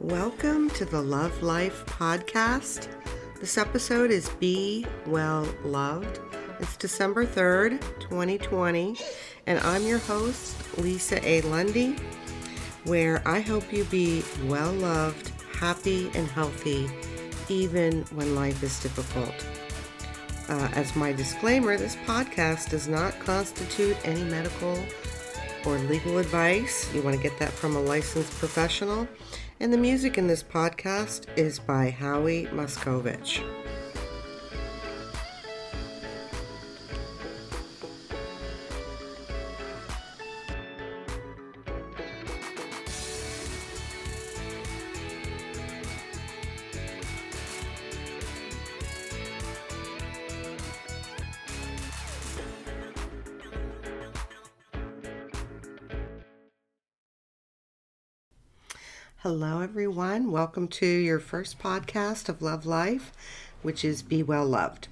Welcome to the Love Life podcast. This episode is Be Well Loved. It's December 3rd, 2020, and I'm your host, Lisa A. Lundy, where I hope you be well loved, happy, and healthy, even when life is difficult. Uh, as my disclaimer, this podcast does not constitute any medical or legal advice. You want to get that from a licensed professional. And the music in this podcast is by Howie Muscovich. Everyone. Welcome to your first podcast of Love Life, which is Be Well Loved.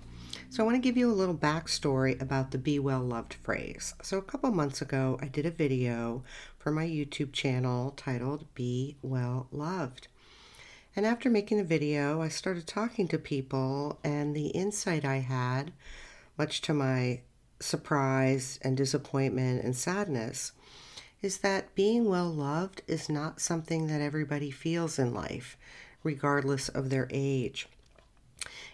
So, I want to give you a little backstory about the Be Well Loved phrase. So, a couple months ago, I did a video for my YouTube channel titled Be Well Loved. And after making the video, I started talking to people, and the insight I had, much to my surprise and disappointment and sadness, is that being well loved is not something that everybody feels in life, regardless of their age.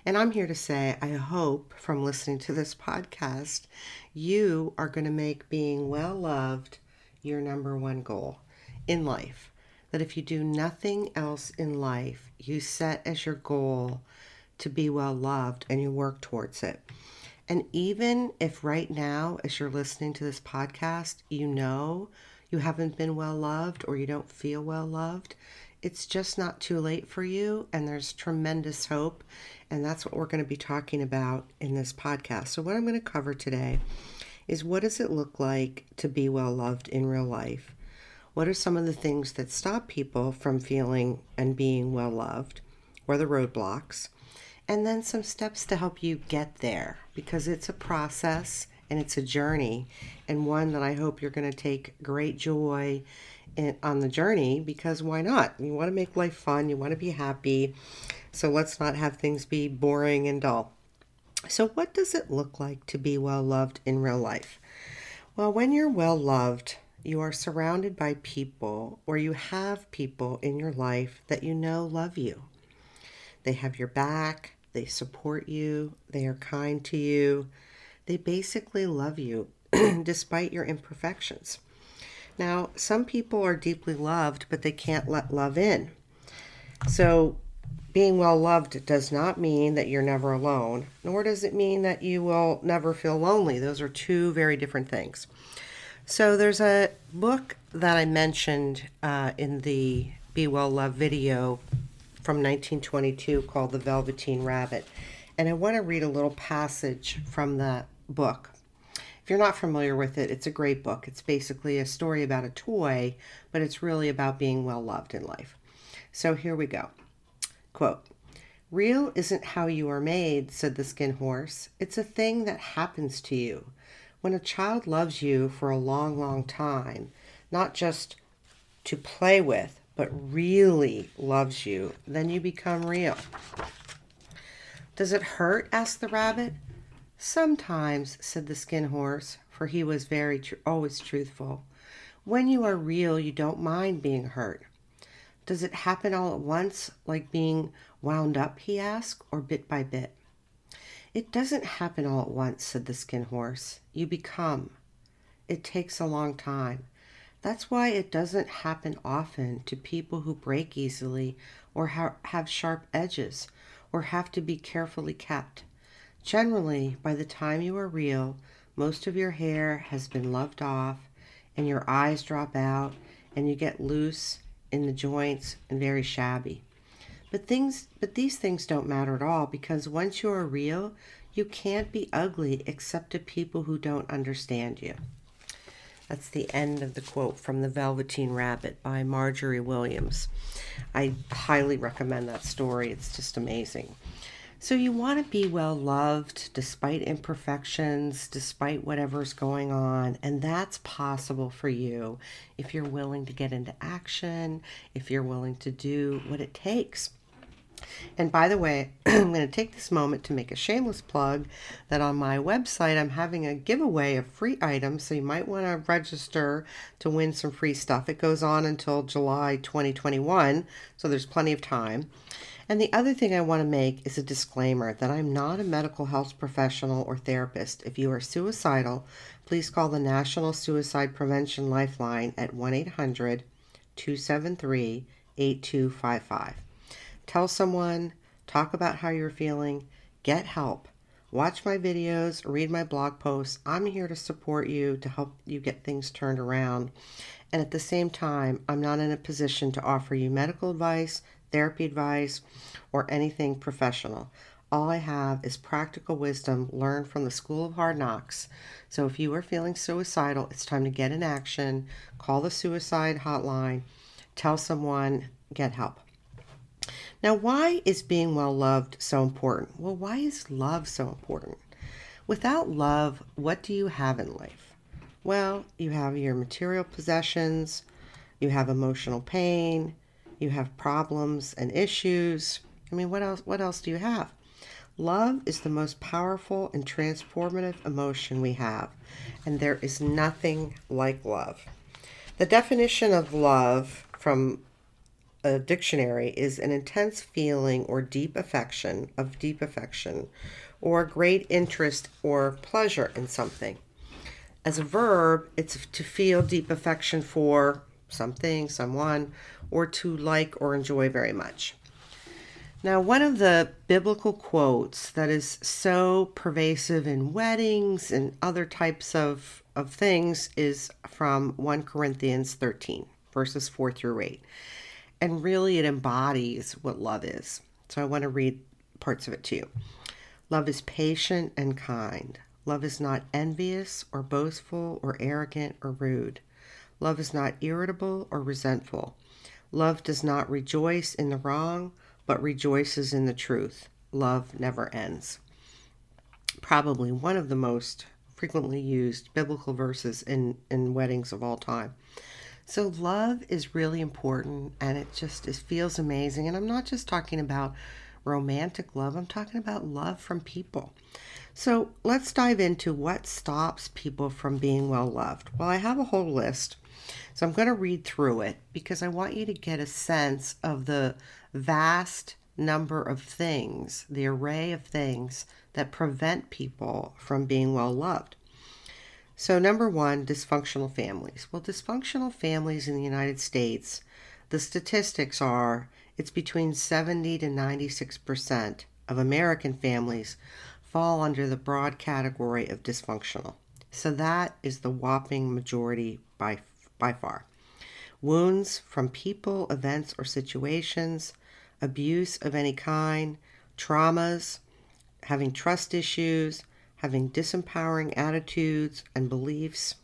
And I'm here to say, I hope from listening to this podcast, you are going to make being well loved your number one goal in life. That if you do nothing else in life, you set as your goal to be well loved and you work towards it. And even if right now, as you're listening to this podcast, you know you haven't been well loved or you don't feel well loved, it's just not too late for you. And there's tremendous hope. And that's what we're going to be talking about in this podcast. So, what I'm going to cover today is what does it look like to be well loved in real life? What are some of the things that stop people from feeling and being well loved? Are the roadblocks? And then some steps to help you get there because it's a process and it's a journey and one that I hope you're going to take great joy in, on the journey because why not? You want to make life fun, you want to be happy. So let's not have things be boring and dull. So, what does it look like to be well loved in real life? Well, when you're well loved, you are surrounded by people or you have people in your life that you know love you. They have your back, they support you, they are kind to you, they basically love you despite your imperfections. Now, some people are deeply loved, but they can't let love in. So, being well loved does not mean that you're never alone, nor does it mean that you will never feel lonely. Those are two very different things. So, there's a book that I mentioned uh, in the Be Well Loved video from 1922 called The Velveteen Rabbit. And I want to read a little passage from that book. If you're not familiar with it, it's a great book. It's basically a story about a toy, but it's really about being well loved in life. So here we go. Quote Real isn't how you are made, said the skin horse. It's a thing that happens to you. When a child loves you for a long, long time, not just to play with, but really loves you, then you become real. Does it hurt? asked the rabbit. Sometimes, said the skin horse, for he was very tr- always truthful. When you are real, you don't mind being hurt. Does it happen all at once, like being wound up, he asked, or bit by bit? It doesn't happen all at once, said the skin horse. You become. It takes a long time. That's why it doesn't happen often to people who break easily or ha- have sharp edges or have to be carefully kept. Generally, by the time you are real, most of your hair has been loved off and your eyes drop out and you get loose in the joints and very shabby. But things but these things don't matter at all because once you are real, you can't be ugly except to people who don't understand you. That's the end of the quote from The Velveteen Rabbit by Margery Williams. I highly recommend that story. It's just amazing. So, you want to be well loved despite imperfections, despite whatever's going on. And that's possible for you if you're willing to get into action, if you're willing to do what it takes. And by the way, I'm going to take this moment to make a shameless plug that on my website I'm having a giveaway of free items. So you might want to register to win some free stuff. It goes on until July 2021, so there's plenty of time. And the other thing I want to make is a disclaimer that I'm not a medical health professional or therapist. If you are suicidal, please call the National Suicide Prevention Lifeline at 1 800 273 8255. Tell someone, talk about how you're feeling, get help. Watch my videos, read my blog posts. I'm here to support you, to help you get things turned around. And at the same time, I'm not in a position to offer you medical advice, therapy advice, or anything professional. All I have is practical wisdom learned from the School of Hard Knocks. So if you are feeling suicidal, it's time to get in action, call the suicide hotline, tell someone, get help. Now, why is being well loved so important? Well, why is love so important? Without love, what do you have in life? Well, you have your material possessions, you have emotional pain, you have problems and issues. I mean, what else what else do you have? Love is the most powerful and transformative emotion we have, and there is nothing like love. The definition of love from a dictionary is an intense feeling or deep affection of deep affection or great interest or pleasure in something. As a verb, it's to feel deep affection for something, someone, or to like or enjoy very much. Now, one of the biblical quotes that is so pervasive in weddings and other types of, of things is from 1 Corinthians 13, verses 4 through 8 and really it embodies what love is. So I want to read parts of it to you. Love is patient and kind. Love is not envious or boastful or arrogant or rude. Love is not irritable or resentful. Love does not rejoice in the wrong, but rejoices in the truth. Love never ends. Probably one of the most frequently used biblical verses in, in weddings of all time. So love is really important and it just it feels amazing. And I'm not just talking about romantic love, I'm talking about love from people. So let's dive into what stops people from being well loved. Well, I have a whole list. So I'm going to read through it because I want you to get a sense of the vast number of things, the array of things that prevent people from being well loved. So, number one, dysfunctional families. Well, dysfunctional families in the United States, the statistics are it's between 70 to 96% of American families fall under the broad category of dysfunctional. So, that is the whopping majority by, by far. Wounds from people, events, or situations, abuse of any kind, traumas, having trust issues having disempowering attitudes and beliefs,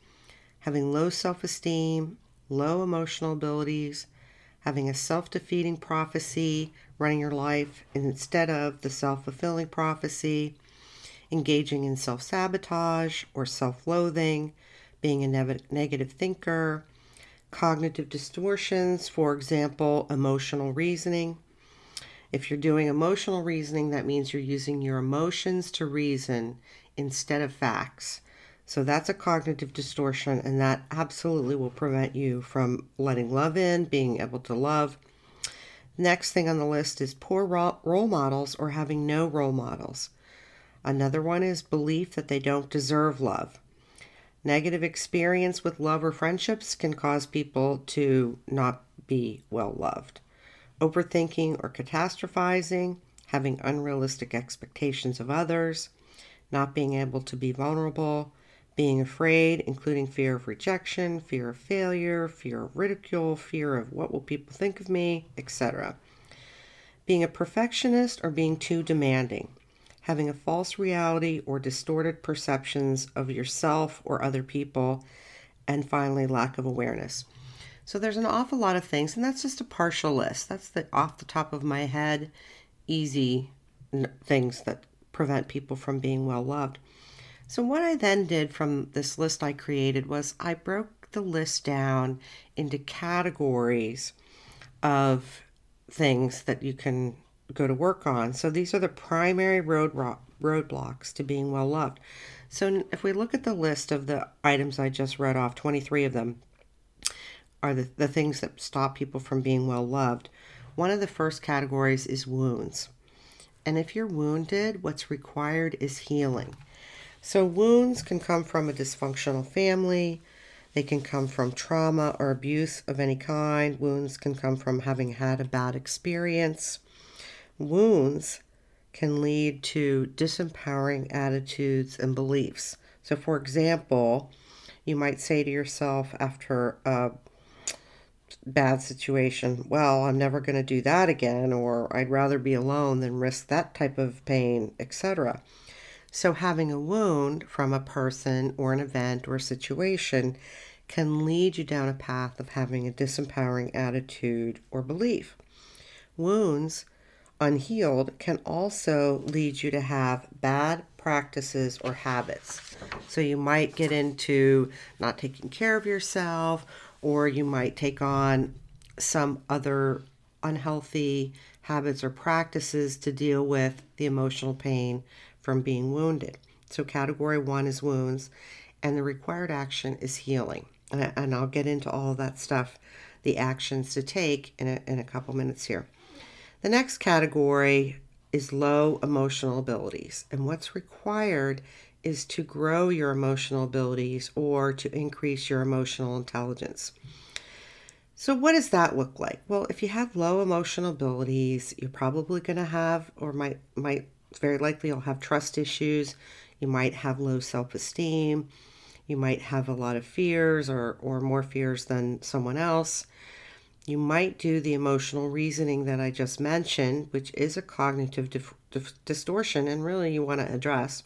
having low self esteem, low emotional abilities, having a self defeating prophecy running your life instead of the self fulfilling prophecy, engaging in self sabotage or self loathing, being a ne- negative thinker, cognitive distortions, for example, emotional reasoning. If you're doing emotional reasoning, that means you're using your emotions to reason instead of facts. So that's a cognitive distortion, and that absolutely will prevent you from letting love in, being able to love. Next thing on the list is poor role models or having no role models. Another one is belief that they don't deserve love. Negative experience with love or friendships can cause people to not be well loved. Overthinking or catastrophizing, having unrealistic expectations of others, not being able to be vulnerable, being afraid, including fear of rejection, fear of failure, fear of ridicule, fear of what will people think of me, etc. Being a perfectionist or being too demanding, having a false reality or distorted perceptions of yourself or other people, and finally, lack of awareness. So there's an awful lot of things, and that's just a partial list. That's the off the top of my head, easy things that prevent people from being well loved. So, what I then did from this list I created was I broke the list down into categories of things that you can go to work on. So, these are the primary road roadblocks to being well loved. So, if we look at the list of the items I just read off, 23 of them are the, the things that stop people from being well loved. One of the first categories is wounds. And if you're wounded, what's required is healing. So, wounds can come from a dysfunctional family, they can come from trauma or abuse of any kind, wounds can come from having had a bad experience. Wounds can lead to disempowering attitudes and beliefs. So, for example, you might say to yourself after a bad situation, well, I'm never going to do that again, or I'd rather be alone than risk that type of pain, etc. So, having a wound from a person or an event or situation can lead you down a path of having a disempowering attitude or belief. Wounds, unhealed, can also lead you to have bad practices or habits. So, you might get into not taking care of yourself, or you might take on some other unhealthy habits or practices to deal with the emotional pain from being wounded. So, category one is wounds, and the required action is healing. And I'll get into all that stuff, the actions to take, in a, in a couple minutes here. The next category is low emotional abilities, and what's required is to grow your emotional abilities or to increase your emotional intelligence. So, what does that look like? Well, if you have low emotional abilities, you're probably going to have, or might might very likely you'll have trust issues. You might have low self esteem. You might have a lot of fears or, or more fears than someone else. You might do the emotional reasoning that I just mentioned, which is a cognitive dif- dif- distortion, and really you want to address.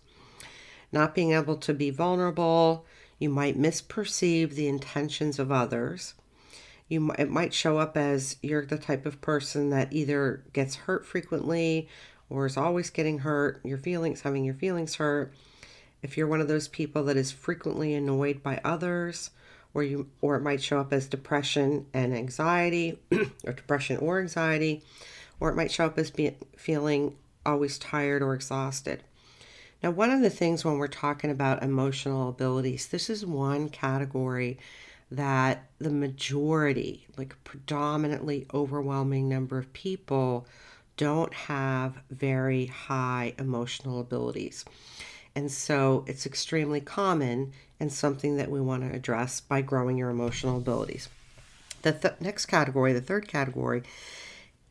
Not being able to be vulnerable, you might misperceive the intentions of others. You it might show up as you're the type of person that either gets hurt frequently or is always getting hurt, your feelings, having your feelings hurt, if you're one of those people that is frequently annoyed by others, or you or it might show up as depression and anxiety, or depression or anxiety, or it might show up as being feeling always tired or exhausted. Now, one of the things when we're talking about emotional abilities, this is one category that the majority, like predominantly overwhelming number of people don't have very high emotional abilities. And so it's extremely common and something that we want to address by growing your emotional abilities. The th- next category, the third category,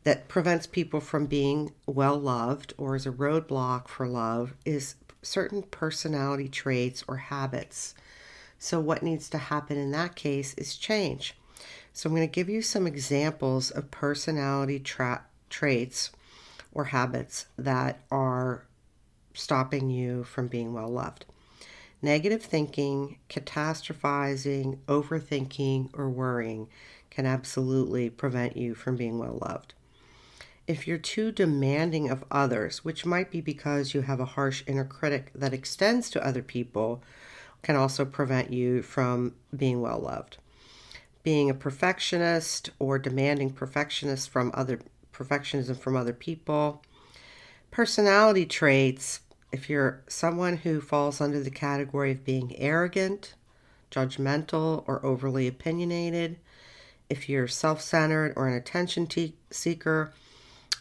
that prevents people from being well loved or is a roadblock for love is certain personality traits or habits. So, what needs to happen in that case is change. So, I'm going to give you some examples of personality tra- traits or habits that are stopping you from being well loved. Negative thinking, catastrophizing, overthinking, or worrying can absolutely prevent you from being well loved. If you're too demanding of others, which might be because you have a harsh inner critic that extends to other people, can also prevent you from being well loved. Being a perfectionist or demanding perfectionist from other perfectionism from other people. Personality traits, if you're someone who falls under the category of being arrogant, judgmental, or overly opinionated, if you're self centered or an attention te- seeker,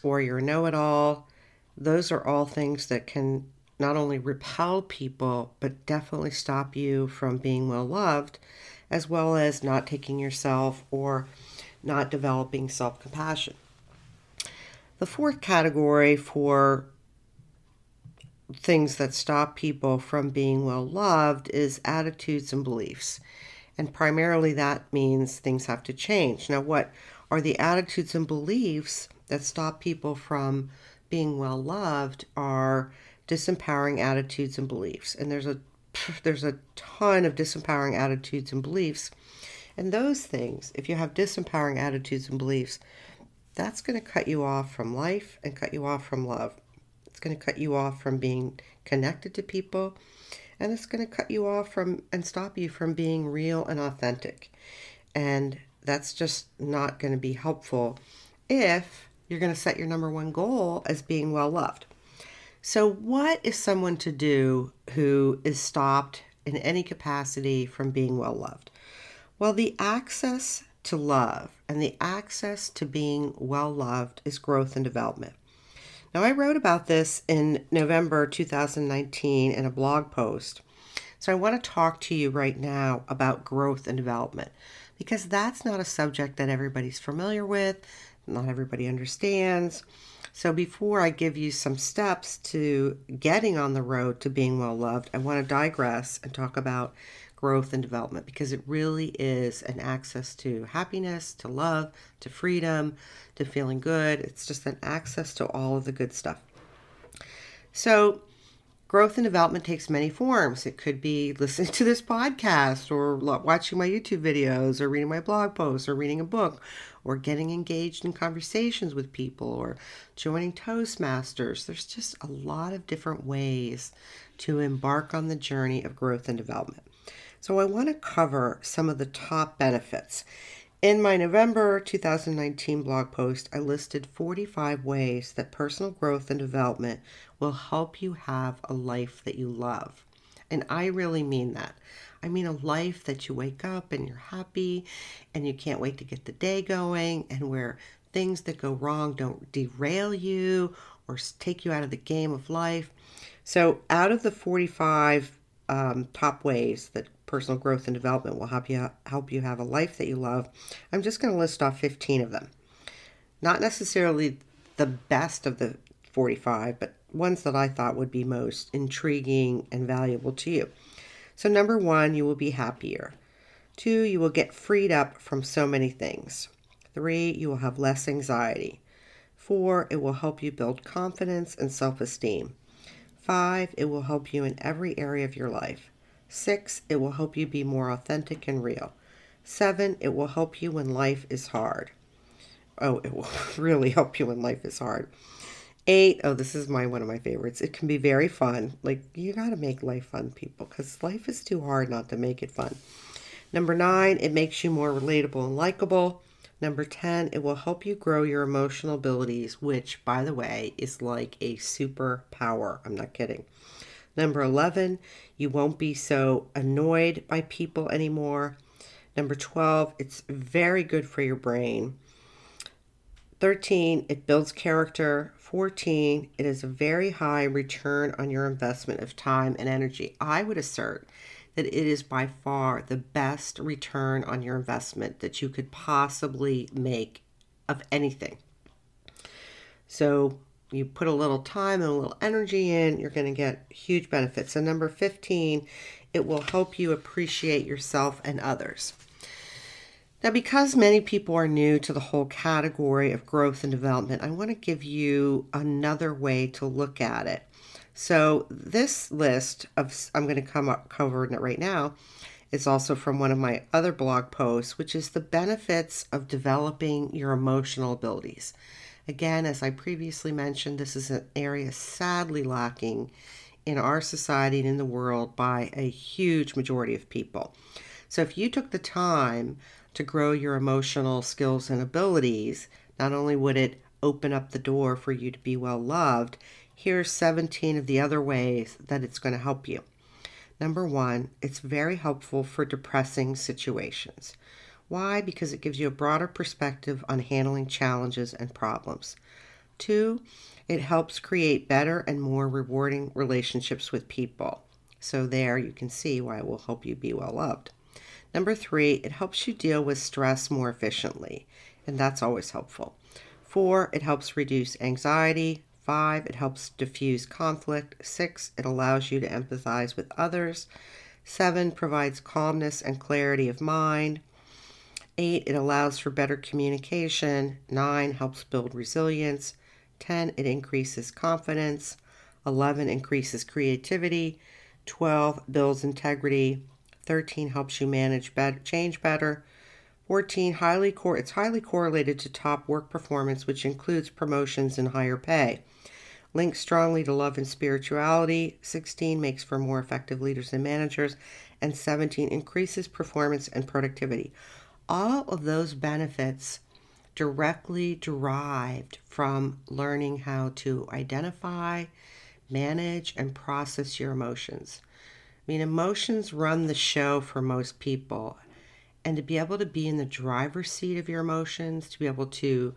or you're know it all, those are all things that can not only repel people, but definitely stop you from being well loved, as well as not taking yourself or not developing self compassion. The fourth category for things that stop people from being well loved is attitudes and beliefs. And primarily that means things have to change. Now, what are the attitudes and beliefs that stop people from being well loved are disempowering attitudes and beliefs. And there's a there's a ton of disempowering attitudes and beliefs. And those things, if you have disempowering attitudes and beliefs, that's going to cut you off from life and cut you off from love. Going to cut you off from being connected to people. And it's going to cut you off from and stop you from being real and authentic. And that's just not going to be helpful if you're going to set your number one goal as being well loved. So, what is someone to do who is stopped in any capacity from being well loved? Well, the access to love and the access to being well loved is growth and development. Now, I wrote about this in November 2019 in a blog post. So, I want to talk to you right now about growth and development because that's not a subject that everybody's familiar with, not everybody understands. So, before I give you some steps to getting on the road to being well loved, I want to digress and talk about growth and development because it really is an access to happiness, to love, to freedom, to feeling good. It's just an access to all of the good stuff. So, growth and development takes many forms. It could be listening to this podcast, or watching my YouTube videos, or reading my blog posts, or reading a book, or getting engaged in conversations with people or joining Toastmasters. There's just a lot of different ways to embark on the journey of growth and development. So, I want to cover some of the top benefits. In my November 2019 blog post, I listed 45 ways that personal growth and development will help you have a life that you love. And I really mean that. I mean, a life that you wake up and you're happy and you can't wait to get the day going, and where things that go wrong don't derail you or take you out of the game of life. So, out of the 45 um, top ways that personal growth and development will help you help you have a life that you love, I'm just going to list off 15 of them. Not necessarily the best of the 45, but ones that I thought would be most intriguing and valuable to you. So, number one, you will be happier. Two, you will get freed up from so many things. Three, you will have less anxiety. Four, it will help you build confidence and self esteem. Five, it will help you in every area of your life. Six, it will help you be more authentic and real. Seven, it will help you when life is hard. Oh, it will really help you when life is hard. Eight, oh, this is my one of my favorites. It can be very fun. Like you got to make life fun, people, because life is too hard not to make it fun. Number nine, it makes you more relatable and likable. Number 10, it will help you grow your emotional abilities, which, by the way, is like a superpower. I'm not kidding. Number 11, you won't be so annoyed by people anymore. Number 12, it's very good for your brain. 13, it builds character. 14, it is a very high return on your investment of time and energy. I would assert that it is by far the best return on your investment that you could possibly make of anything. So you put a little time and a little energy in, you're going to get huge benefits. And number 15, it will help you appreciate yourself and others. Now, because many people are new to the whole category of growth and development, I want to give you another way to look at it. So, this list of I'm going to come up cover it right now is also from one of my other blog posts, which is the benefits of developing your emotional abilities. Again, as I previously mentioned, this is an area sadly lacking in our society and in the world by a huge majority of people. So, if you took the time to grow your emotional skills and abilities, not only would it open up the door for you to be well loved, here's 17 of the other ways that it's going to help you. Number one, it's very helpful for depressing situations. Why? Because it gives you a broader perspective on handling challenges and problems. Two, it helps create better and more rewarding relationships with people. So, there you can see why it will help you be well loved. Number three, it helps you deal with stress more efficiently, and that's always helpful. Four, it helps reduce anxiety. Five, it helps diffuse conflict. Six, it allows you to empathize with others. Seven, provides calmness and clarity of mind. Eight, it allows for better communication. Nine, helps build resilience. 10, it increases confidence. 11, increases creativity. 12, builds integrity. 13 helps you manage better, change better. 14 highly it's highly correlated to top work performance which includes promotions and higher pay. links strongly to love and spirituality. 16 makes for more effective leaders and managers. And 17 increases performance and productivity. All of those benefits directly derived from learning how to identify, manage, and process your emotions. I mean, emotions run the show for most people. And to be able to be in the driver's seat of your emotions, to be able to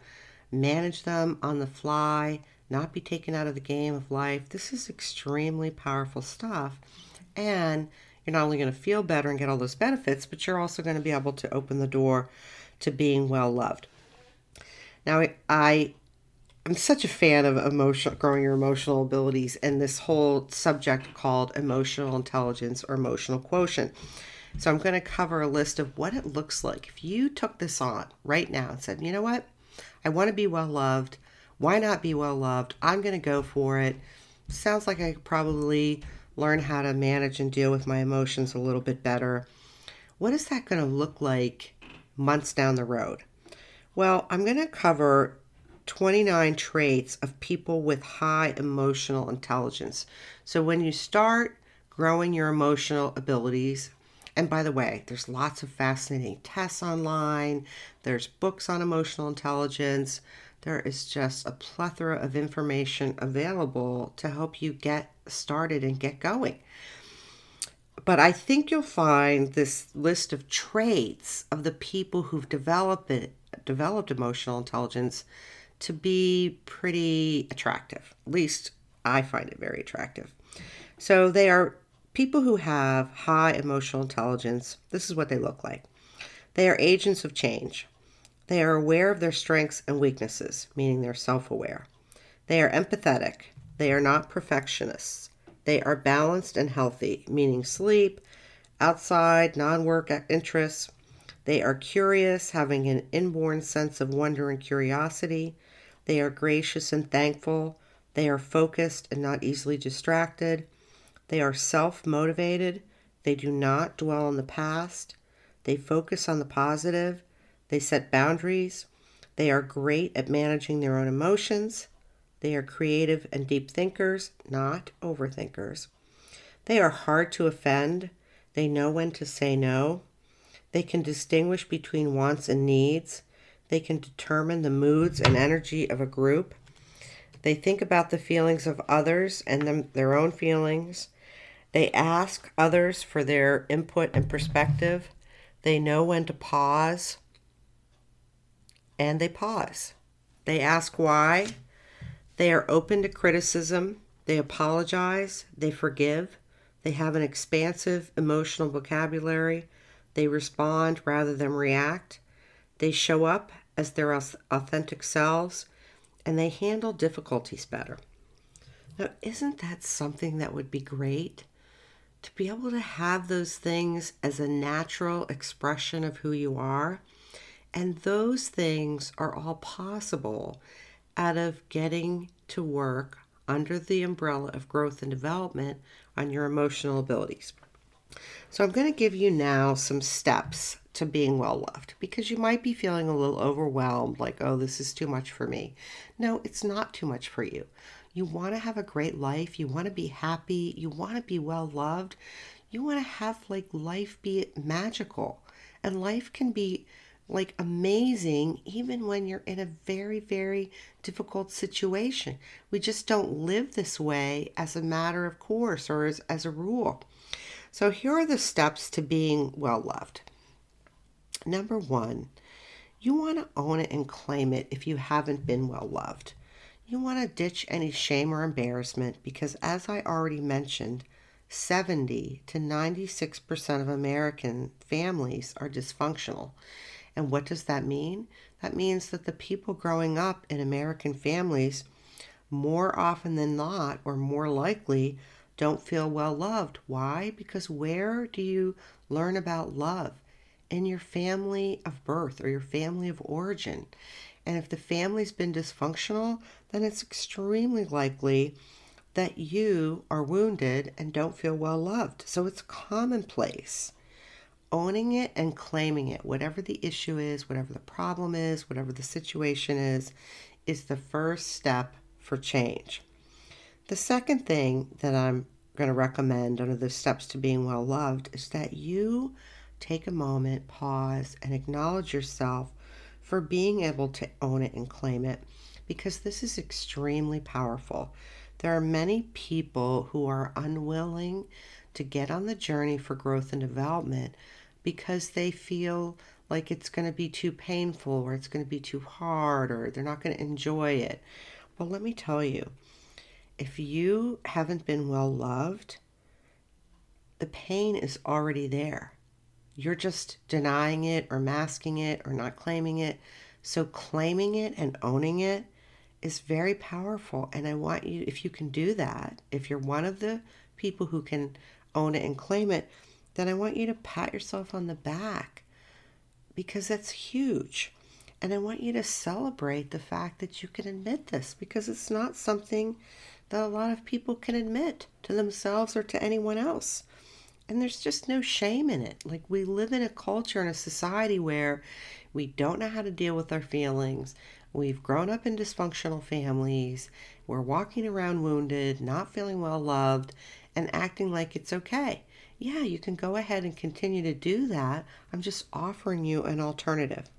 manage them on the fly, not be taken out of the game of life, this is extremely powerful stuff. And you're not only going to feel better and get all those benefits, but you're also going to be able to open the door to being well loved. Now, I I'm such a fan of emotional growing your emotional abilities and this whole subject called emotional intelligence or emotional quotient. So I'm going to cover a list of what it looks like if you took this on right now and said, "You know what? I want to be well loved. Why not be well loved? I'm going to go for it." Sounds like I could probably learn how to manage and deal with my emotions a little bit better. What is that going to look like months down the road? Well, I'm going to cover 29 traits of people with high emotional intelligence. So when you start growing your emotional abilities, and by the way, there's lots of fascinating tests online, there's books on emotional intelligence. There is just a plethora of information available to help you get started and get going. But I think you'll find this list of traits of the people who've developed it, developed emotional intelligence to be pretty attractive. At least I find it very attractive. So they are people who have high emotional intelligence. This is what they look like. They are agents of change. They are aware of their strengths and weaknesses, meaning they're self aware. They are empathetic. They are not perfectionists. They are balanced and healthy, meaning sleep, outside, non work interests. They are curious, having an inborn sense of wonder and curiosity. They are gracious and thankful. They are focused and not easily distracted. They are self motivated. They do not dwell on the past. They focus on the positive. They set boundaries. They are great at managing their own emotions. They are creative and deep thinkers, not overthinkers. They are hard to offend. They know when to say no. They can distinguish between wants and needs. They can determine the moods and energy of a group. They think about the feelings of others and them, their own feelings. They ask others for their input and perspective. They know when to pause and they pause. They ask why. They are open to criticism. They apologize. They forgive. They have an expansive emotional vocabulary. They respond rather than react. They show up as their authentic selves and they handle difficulties better. Now, isn't that something that would be great? To be able to have those things as a natural expression of who you are. And those things are all possible out of getting to work under the umbrella of growth and development on your emotional abilities. So, I'm going to give you now some steps to being well loved because you might be feeling a little overwhelmed, like, oh, this is too much for me. No, it's not too much for you. You want to have a great life, you want to be happy, you want to be well loved, you want to have like life be magical. And life can be like amazing even when you're in a very, very difficult situation. We just don't live this way as a matter of course or as, as a rule. So, here are the steps to being well loved. Number one, you want to own it and claim it if you haven't been well loved. You want to ditch any shame or embarrassment because, as I already mentioned, 70 to 96% of American families are dysfunctional. And what does that mean? That means that the people growing up in American families, more often than not, or more likely, don't feel well loved. Why? Because where do you learn about love? in your family of birth or your family of origin. And if the family's been dysfunctional, then it's extremely likely that you are wounded and don't feel well loved. So it's commonplace. Owning it and claiming it, whatever the issue is, whatever the problem is, whatever the situation is, is the first step for change. The second thing that I'm going to recommend under the steps to being well loved is that you take a moment, pause, and acknowledge yourself for being able to own it and claim it because this is extremely powerful. There are many people who are unwilling to get on the journey for growth and development because they feel like it's going to be too painful or it's going to be too hard or they're not going to enjoy it. Well, let me tell you, if you haven't been well loved, the pain is already there. You're just denying it or masking it or not claiming it. So, claiming it and owning it is very powerful. And I want you, if you can do that, if you're one of the people who can own it and claim it, then I want you to pat yourself on the back because that's huge. And I want you to celebrate the fact that you can admit this because it's not something that a lot of people can admit to themselves or to anyone else. And there's just no shame in it. Like we live in a culture and a society where we don't know how to deal with our feelings. We've grown up in dysfunctional families. We're walking around wounded, not feeling well loved, and acting like it's okay. Yeah, you can go ahead and continue to do that. I'm just offering you an alternative.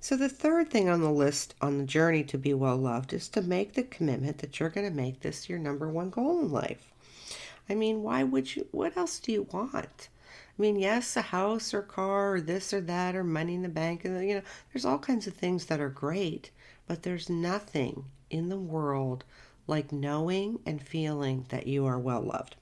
So, the third thing on the list on the journey to be well loved is to make the commitment that you're going to make this your number one goal in life. I mean, why would you? What else do you want? I mean, yes, a house or car or this or that or money in the bank, and you know, there's all kinds of things that are great, but there's nothing in the world like knowing and feeling that you are well loved.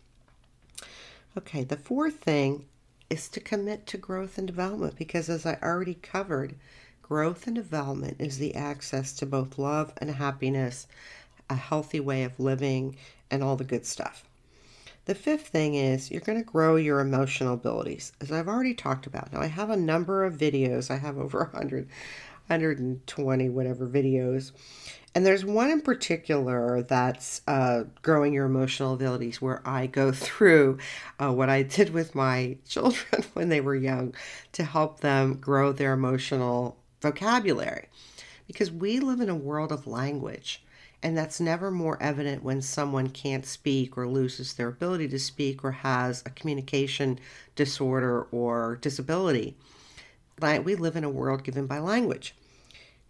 Okay, the fourth thing is to commit to growth and development because, as I already covered, growth and development is the access to both love and happiness, a healthy way of living, and all the good stuff. The fifth thing is you're going to grow your emotional abilities, as I've already talked about. Now, I have a number of videos, I have over 100, 120 whatever videos. And there's one in particular that's uh, growing your emotional abilities, where I go through uh, what I did with my children when they were young to help them grow their emotional vocabulary. Because we live in a world of language. And that's never more evident when someone can't speak or loses their ability to speak or has a communication disorder or disability. We live in a world given by language.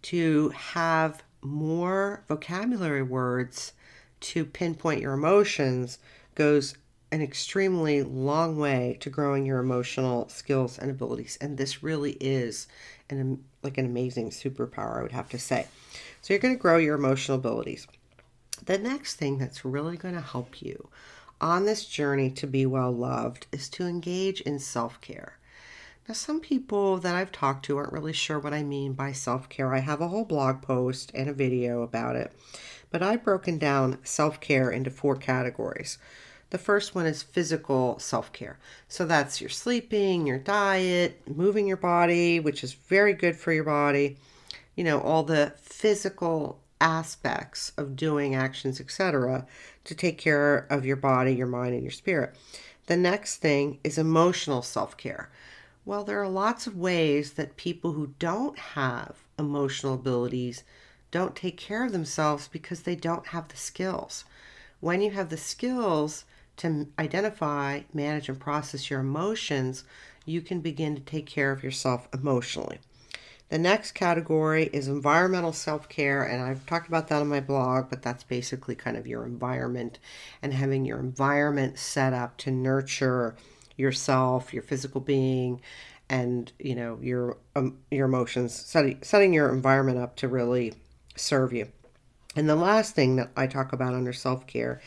To have more vocabulary words to pinpoint your emotions goes an extremely long way to growing your emotional skills and abilities. And this really is an like an amazing superpower, I would have to say. So you're going to grow your emotional abilities. The next thing that's really going to help you on this journey to be well loved is to engage in self care. Now, some people that I've talked to aren't really sure what I mean by self care. I have a whole blog post and a video about it, but I've broken down self care into four categories. The first one is physical self care. So that's your sleeping, your diet, moving your body, which is very good for your body you know, all the physical aspects of doing actions, etc., to take care of your body, your mind, and your spirit. The next thing is emotional self care. Well, there are lots of ways that people who don't have emotional abilities don't take care of themselves because they don't have the skills. When you have the skills to identify, manage, and process your emotions, you can begin to take care of yourself emotionally. The next category is environmental self care, and I've talked about that on my blog, but that's basically kind of your environment and having your environment set up to nurture yourself, your physical being, and you know your um, your emotions, setting setting your environment up to really serve you. And the last thing that I talk about under self care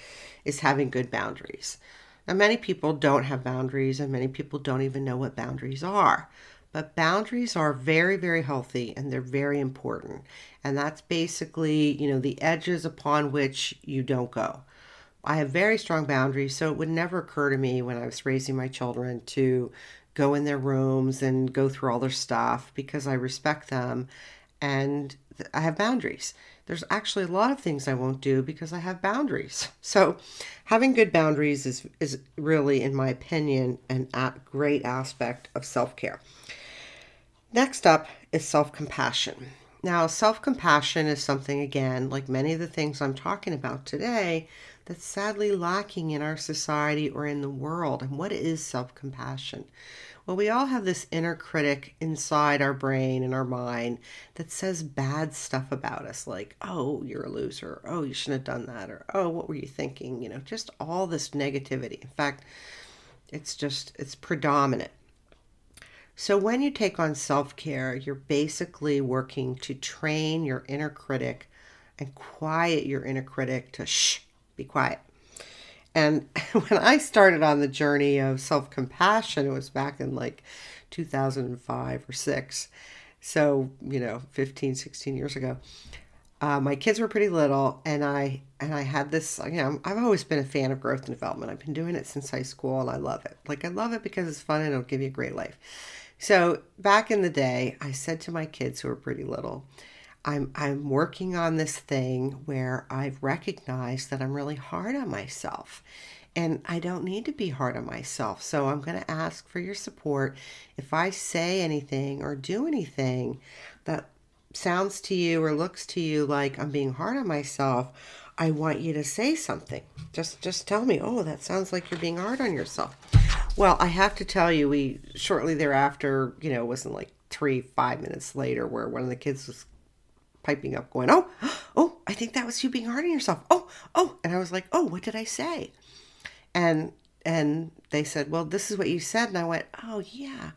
is having good boundaries. Now, many people don't have boundaries, and many people don't even know what boundaries are. But boundaries are very, very healthy and they're very important. And that's basically, you know, the edges upon which you don't go. I have very strong boundaries, so it would never occur to me when I was raising my children to go in their rooms and go through all their stuff because I respect them and I have boundaries. There's actually a lot of things I won't do because I have boundaries. So, having good boundaries is is really in my opinion an a great aspect of self-care. Next up is self compassion. Now, self compassion is something, again, like many of the things I'm talking about today, that's sadly lacking in our society or in the world. And what is self compassion? Well, we all have this inner critic inside our brain and our mind that says bad stuff about us, like, oh, you're a loser. Oh, you shouldn't have done that. Or, oh, what were you thinking? You know, just all this negativity. In fact, it's just, it's predominant. So, when you take on self care, you're basically working to train your inner critic and quiet your inner critic to shh, be quiet. And when I started on the journey of self compassion, it was back in like 2005 or 6. So, you know, 15, 16 years ago. Uh, my kids were pretty little and I and I had this you know I've always been a fan of growth and development. I've been doing it since high school and I love it. Like I love it because it's fun and it'll give you a great life. So back in the day, I said to my kids who were pretty little, I'm I'm working on this thing where I've recognized that I'm really hard on myself. And I don't need to be hard on myself. So I'm going to ask for your support. If I say anything or do anything that sounds to you or looks to you like I'm being hard on myself, I want you to say something. Just just tell me, "Oh, that sounds like you're being hard on yourself." Well, I have to tell you, we shortly thereafter, you know, it wasn't like three, five minutes later, where one of the kids was piping up, going, "Oh, oh, I think that was you being hard on yourself." Oh, oh, and I was like, "Oh, what did I say?" And and they said, "Well, this is what you said," and I went, "Oh, yeah."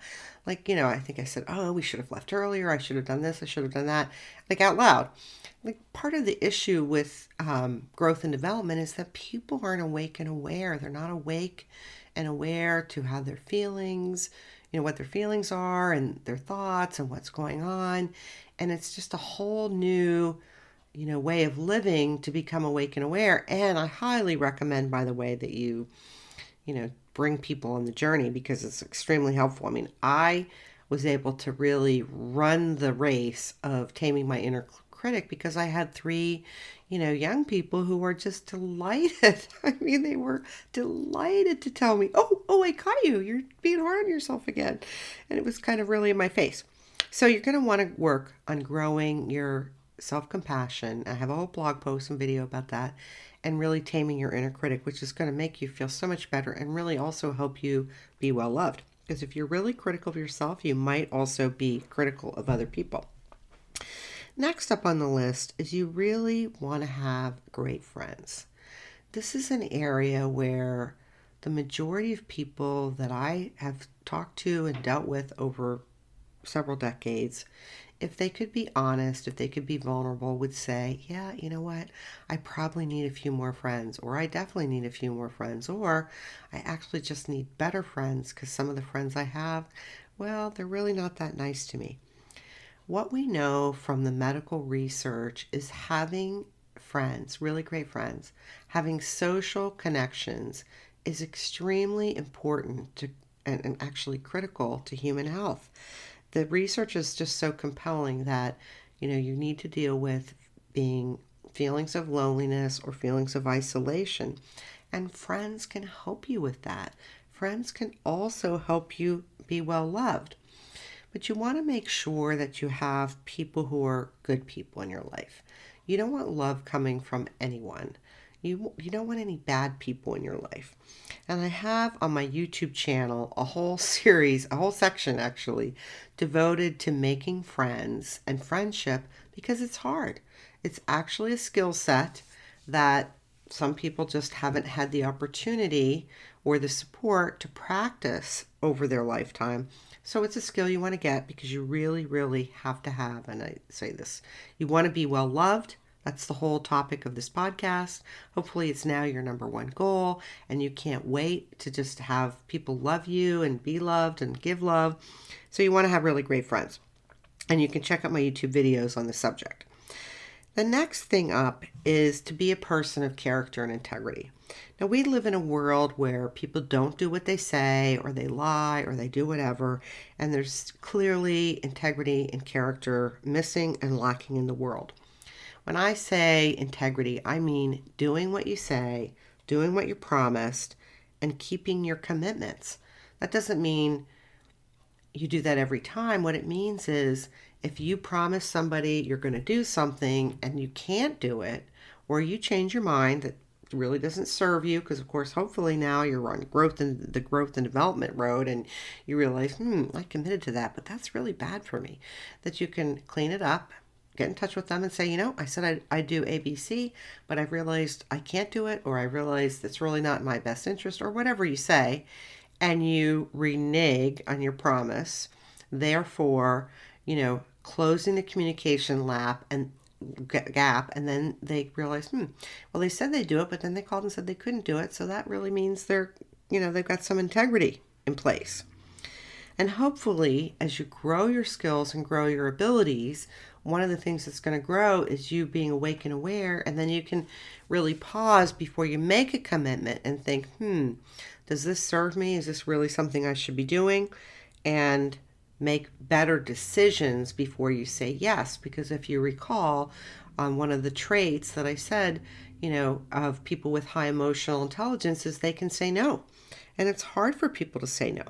Like, you know, I think I said, "Oh, we should have left earlier. I should have done this. I should have done that," like out loud. Like part of the issue with um, growth and development is that people aren't awake and aware. They're not awake and aware to how their feelings, you know, what their feelings are and their thoughts and what's going on. And it's just a whole new, you know, way of living to become awake and aware. And I highly recommend, by the way, that you, you know, bring people on the journey because it's extremely helpful. I mean, I was able to really run the race of taming my inner critic because I had three, you know, young people who were just delighted. I mean, they were delighted to tell me, "Oh, oh, I caught you. You're being hard on yourself again," and it was kind of really in my face. So you're going to want to work on growing your self-compassion. I have a whole blog post and video about that, and really taming your inner critic, which is going to make you feel so much better and really also help you be well loved. Because if you're really critical of yourself, you might also be critical of other people. Next up on the list is you really want to have great friends. This is an area where the majority of people that I have talked to and dealt with over several decades, if they could be honest, if they could be vulnerable, would say, Yeah, you know what? I probably need a few more friends, or I definitely need a few more friends, or I actually just need better friends because some of the friends I have, well, they're really not that nice to me. What we know from the medical research is having friends, really great friends, having social connections is extremely important to and, and actually critical to human health. The research is just so compelling that you know you need to deal with being feelings of loneliness or feelings of isolation and friends can help you with that. Friends can also help you be well loved. But you want to make sure that you have people who are good people in your life. You don't want love coming from anyone. You, you don't want any bad people in your life. And I have on my YouTube channel a whole series, a whole section actually, devoted to making friends and friendship because it's hard. It's actually a skill set that some people just haven't had the opportunity or the support to practice over their lifetime. So it's a skill you want to get because you really, really have to have, and I say this, you want to be well loved. That's the whole topic of this podcast. Hopefully, it's now your number one goal, and you can't wait to just have people love you and be loved and give love. So, you want to have really great friends. And you can check out my YouTube videos on the subject. The next thing up is to be a person of character and integrity. Now, we live in a world where people don't do what they say, or they lie, or they do whatever, and there's clearly integrity and character missing and lacking in the world. When I say integrity, I mean doing what you say, doing what you promised, and keeping your commitments. That doesn't mean you do that every time. What it means is if you promise somebody you're going to do something and you can't do it, or you change your mind that really doesn't serve you, because of course, hopefully now you're on growth and the growth and development road, and you realize, hmm, I committed to that, but that's really bad for me. That you can clean it up, get in touch with them, and say, you know, I said I I do ABC, but I've realized I can't do it, or I realized it's really not in my best interest, or whatever you say, and you renege on your promise. Therefore, you know, closing the communication lap and gap and then they realize hmm well they said they do it but then they called and said they couldn't do it. So that really means they're you know they've got some integrity in place. And hopefully as you grow your skills and grow your abilities one of the things that's going to grow is you being awake and aware and then you can really pause before you make a commitment and think hmm does this serve me? Is this really something i should be doing? And make better decisions before you say yes. Because if you recall, on one of the traits that I said, you know, of people with high emotional intelligence is they can say no. And it's hard for people to say no.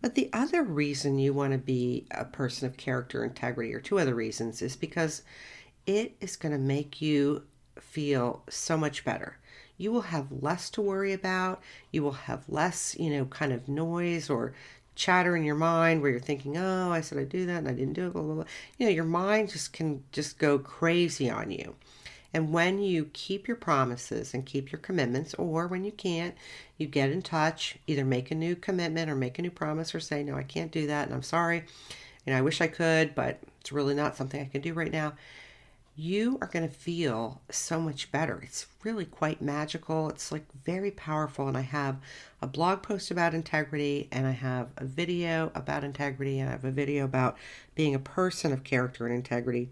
But the other reason you want to be a person of character integrity, or two other reasons, is because it is going to make you feel so much better. You will have less to worry about. You will have less, you know, kind of noise or chatter in your mind where you're thinking, oh, I said I'd do that and I didn't do it, blah, blah, blah. You know, your mind just can just go crazy on you. And when you keep your promises and keep your commitments, or when you can't, you get in touch, either make a new commitment or make a new promise or say, no, I can't do that and I'm sorry. And I wish I could, but it's really not something I can do right now you are going to feel so much better. It's really quite magical. It's like very powerful. And I have a blog post about integrity, and I have a video about integrity, and I have a video about being a person of character and integrity.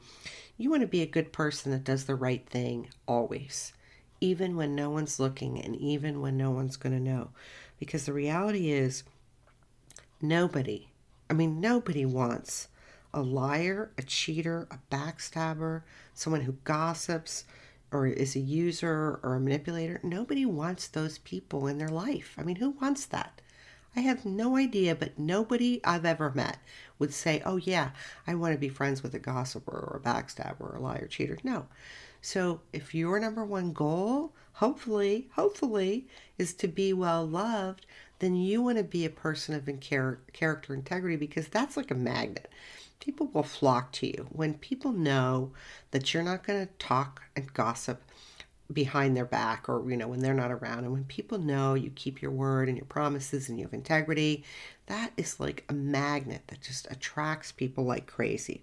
You want to be a good person that does the right thing always, even when no one's looking and even when no one's going to know. Because the reality is, nobody, I mean, nobody wants a liar, a cheater, a backstabber, someone who gossips or is a user or a manipulator. Nobody wants those people in their life. I mean, who wants that? I have no idea, but nobody I've ever met would say, oh, yeah, I want to be friends with a gossiper or a backstabber or a liar, cheater. No. So if your number one goal, hopefully, hopefully, is to be well loved, then you want to be a person of character integrity because that's like a magnet people will flock to you. When people know that you're not going to talk and gossip behind their back or, you know, when they're not around, and when people know you keep your word and your promises and you have integrity, that is like a magnet that just attracts people like crazy.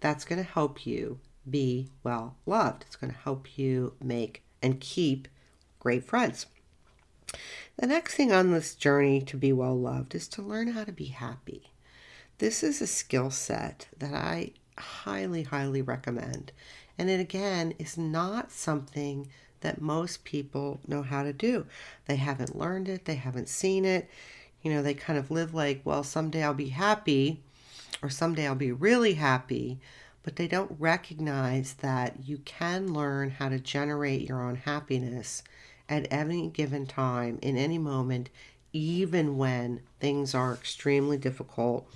That's going to help you be well loved. It's going to help you make and keep great friends. The next thing on this journey to be well loved is to learn how to be happy. This is a skill set that I highly, highly recommend. And it again is not something that most people know how to do. They haven't learned it, they haven't seen it. You know, they kind of live like, well, someday I'll be happy or someday I'll be really happy, but they don't recognize that you can learn how to generate your own happiness at any given time, in any moment, even when things are extremely difficult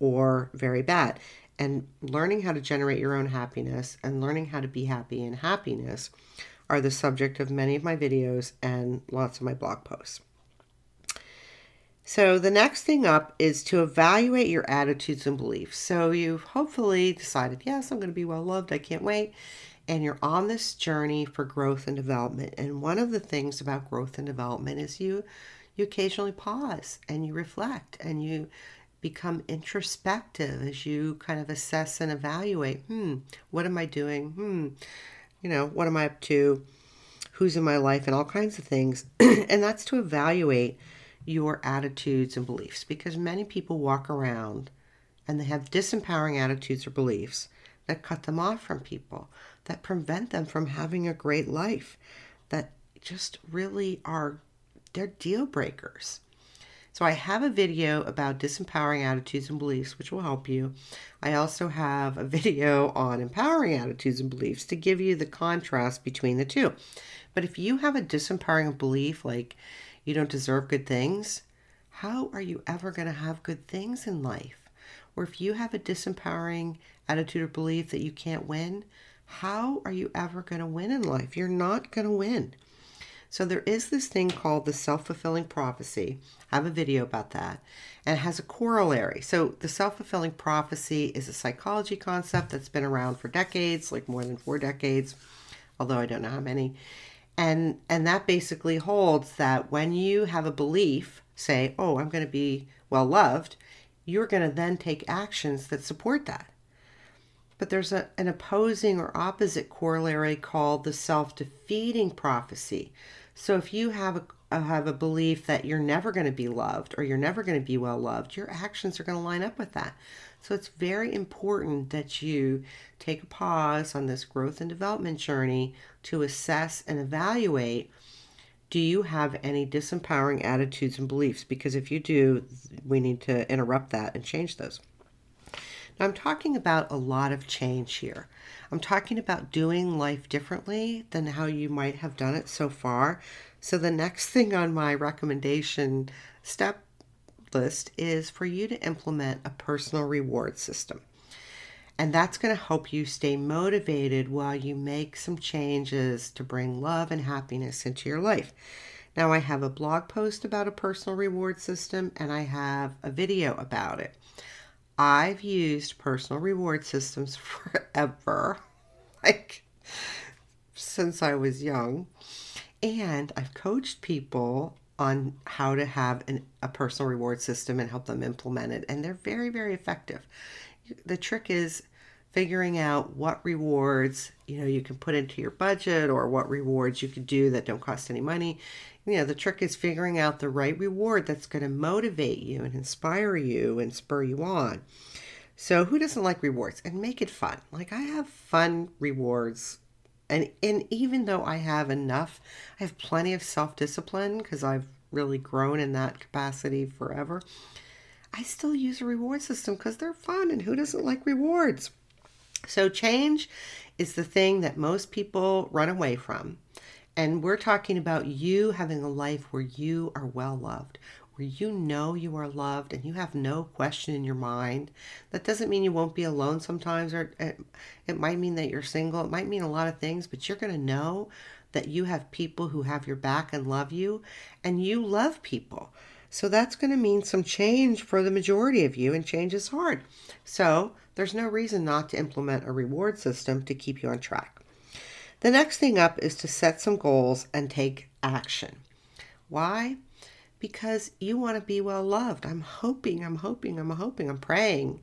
or very bad. And learning how to generate your own happiness and learning how to be happy in happiness are the subject of many of my videos and lots of my blog posts. So, the next thing up is to evaluate your attitudes and beliefs. So, you've hopefully decided, yes, I'm going to be well loved, I can't wait. And you're on this journey for growth and development. And one of the things about growth and development is you you occasionally pause and you reflect and you become introspective as you kind of assess and evaluate hmm, what am I doing? Hmm, you know, what am I up to? Who's in my life? And all kinds of things. and that's to evaluate your attitudes and beliefs because many people walk around and they have disempowering attitudes or beliefs that cut them off from people, that prevent them from having a great life, that just really are, they're deal breakers. So I have a video about disempowering attitudes and beliefs, which will help you. I also have a video on empowering attitudes and beliefs to give you the contrast between the two. But if you have a disempowering belief like you don't deserve good things, how are you ever going to have good things in life? or if you have a disempowering attitude or belief that you can't win, how are you ever going to win in life? You're not going to win. So there is this thing called the self-fulfilling prophecy. I have a video about that. And it has a corollary. So the self-fulfilling prophecy is a psychology concept that's been around for decades, like more than 4 decades, although I don't know how many. And and that basically holds that when you have a belief, say, "Oh, I'm going to be well loved," you're going to then take actions that support that. But there's a, an opposing or opposite corollary called the self defeating prophecy. So if you have a uh, have a belief that you're never going to be loved or you're never going to be well loved, your actions are going to line up with that. So it's very important that you take a pause on this growth and development journey to assess and evaluate do you have any disempowering attitudes and beliefs? Because if you do, we need to interrupt that and change those. I'm talking about a lot of change here. I'm talking about doing life differently than how you might have done it so far. So, the next thing on my recommendation step list is for you to implement a personal reward system. And that's going to help you stay motivated while you make some changes to bring love and happiness into your life. Now, I have a blog post about a personal reward system and I have a video about it. I've used personal reward systems forever, like since I was young. And I've coached people on how to have an, a personal reward system and help them implement it. And they're very, very effective. The trick is figuring out what rewards you know you can put into your budget or what rewards you could do that don't cost any money you know the trick is figuring out the right reward that's going to motivate you and inspire you and spur you on. So who doesn't like rewards? And make it fun. Like i have fun rewards. And and even though i have enough i have plenty of self-discipline because i've really grown in that capacity forever i still use a reward system because they're fun and who doesn't like rewards? So change is the thing that most people run away from and we're talking about you having a life where you are well loved, where you know you are loved and you have no question in your mind. That doesn't mean you won't be alone sometimes, or it, it might mean that you're single. It might mean a lot of things, but you're going to know that you have people who have your back and love you, and you love people. So that's going to mean some change for the majority of you, and change is hard. So there's no reason not to implement a reward system to keep you on track. The next thing up is to set some goals and take action. Why? Because you want to be well loved. I'm hoping, I'm hoping, I'm hoping, I'm praying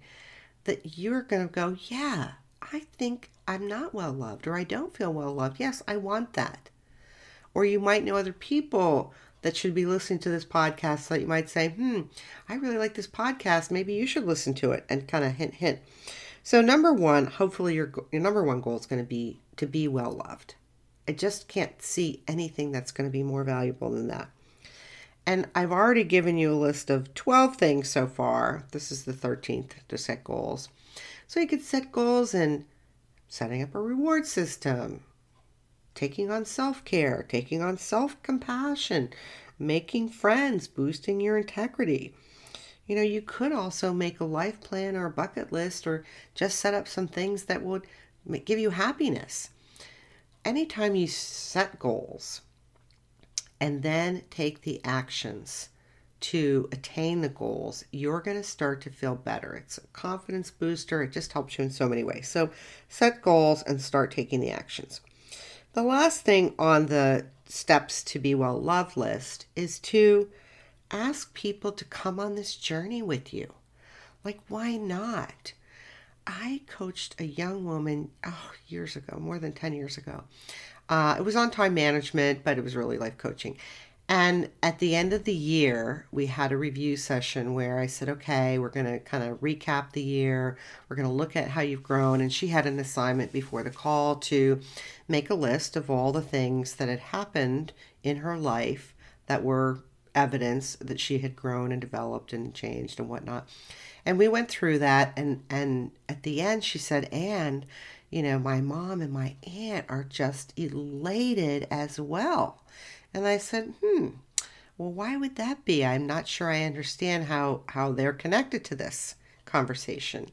that you're going to go, yeah, I think I'm not well loved or I don't feel well loved. Yes, I want that. Or you might know other people that should be listening to this podcast so that you might say, hmm, I really like this podcast. Maybe you should listen to it and kind of hint, hint. So, number one, hopefully your, your number one goal is going to be to be well loved. I just can't see anything that's going to be more valuable than that. And I've already given you a list of 12 things so far. This is the 13th to set goals. So you could set goals in setting up a reward system, taking on self care, taking on self compassion, making friends, boosting your integrity, you know, you could also make a life plan or a bucket list or just set up some things that would give you happiness. Anytime you set goals and then take the actions to attain the goals, you're going to start to feel better. It's a confidence booster. It just helps you in so many ways. So set goals and start taking the actions. The last thing on the steps to be well loved list is to ask people to come on this journey with you. Like, why not? I coached a young woman oh, years ago, more than 10 years ago. Uh, it was on time management, but it was really life coaching. And at the end of the year, we had a review session where I said, okay, we're going to kind of recap the year. We're going to look at how you've grown. And she had an assignment before the call to make a list of all the things that had happened in her life that were evidence that she had grown and developed and changed and whatnot. And we went through that and and at the end she said, and you know, my mom and my aunt are just elated as well. And I said, hmm, well, why would that be? I'm not sure I understand how, how they're connected to this. conversation.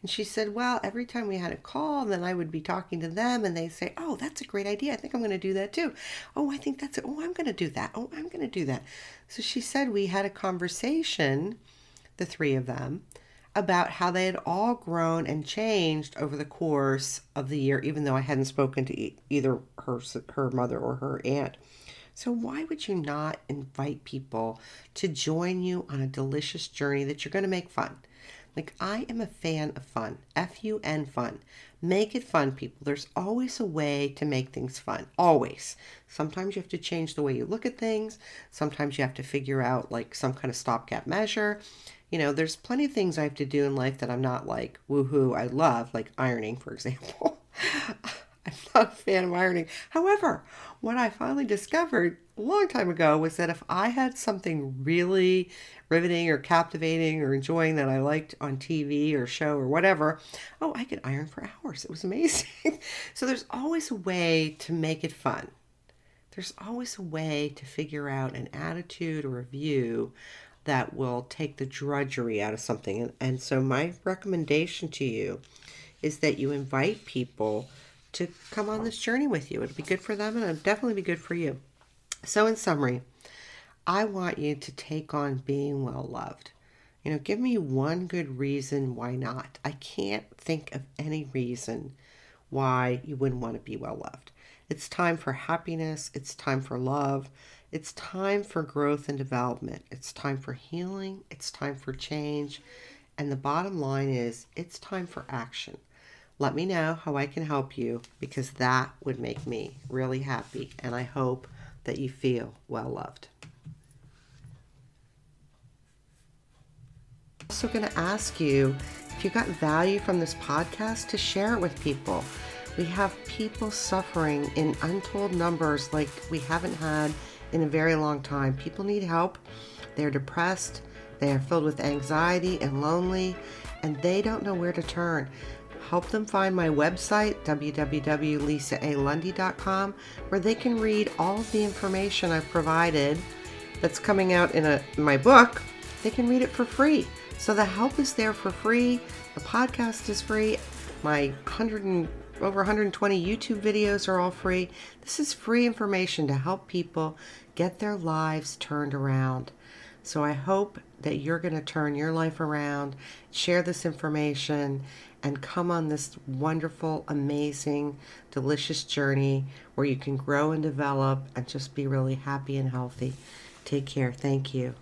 And she said, Well, every time we had a call, then I would be talking to them and they say, Oh, that's a great idea. I think I'm going to do that too. Oh, I think that's it. Oh, I'm going to do that. Oh, I'm going to do that. So she said we had a conversation, the three of them, about how they had all grown and changed over the course of the year, even though I hadn't spoken to either her, her mother or her aunt. So, why would you not invite people to join you on a delicious journey that you're going to make fun? Like, I am a fan of fun. F U N fun. Make it fun, people. There's always a way to make things fun. Always. Sometimes you have to change the way you look at things. Sometimes you have to figure out like some kind of stopgap measure. You know, there's plenty of things I have to do in life that I'm not like woohoo, I love, like ironing, for example. I'm not a fan of ironing. However, what I finally discovered a long time ago was that if I had something really riveting or captivating or enjoying that I liked on TV or show or whatever, oh, I could iron for hours. It was amazing. so there's always a way to make it fun. There's always a way to figure out an attitude or a view that will take the drudgery out of something. And, and so, my recommendation to you is that you invite people to come on this journey with you. It'll be good for them and it'll definitely be good for you. So, in summary, I want you to take on being well loved. You know, give me one good reason why not. I can't think of any reason why you wouldn't want to be well loved. It's time for happiness, it's time for love, it's time for growth and development, it's time for healing, it's time for change. And the bottom line is, it's time for action. Let me know how I can help you because that would make me really happy. And I hope that you feel well loved. I'm also going to ask you if you got value from this podcast to share it with people. We have people suffering in untold numbers like we haven't had in a very long time. People need help. They're depressed, they are filled with anxiety and lonely, and they don't know where to turn help them find my website, www.lisaalundy.com, where they can read all of the information I've provided that's coming out in, a, in my book. They can read it for free. So the help is there for free. The podcast is free. My 100 and, over 120 YouTube videos are all free. This is free information to help people get their lives turned around. So I hope that you're going to turn your life around, share this information, and come on this wonderful, amazing, delicious journey where you can grow and develop and just be really happy and healthy. Take care. Thank you.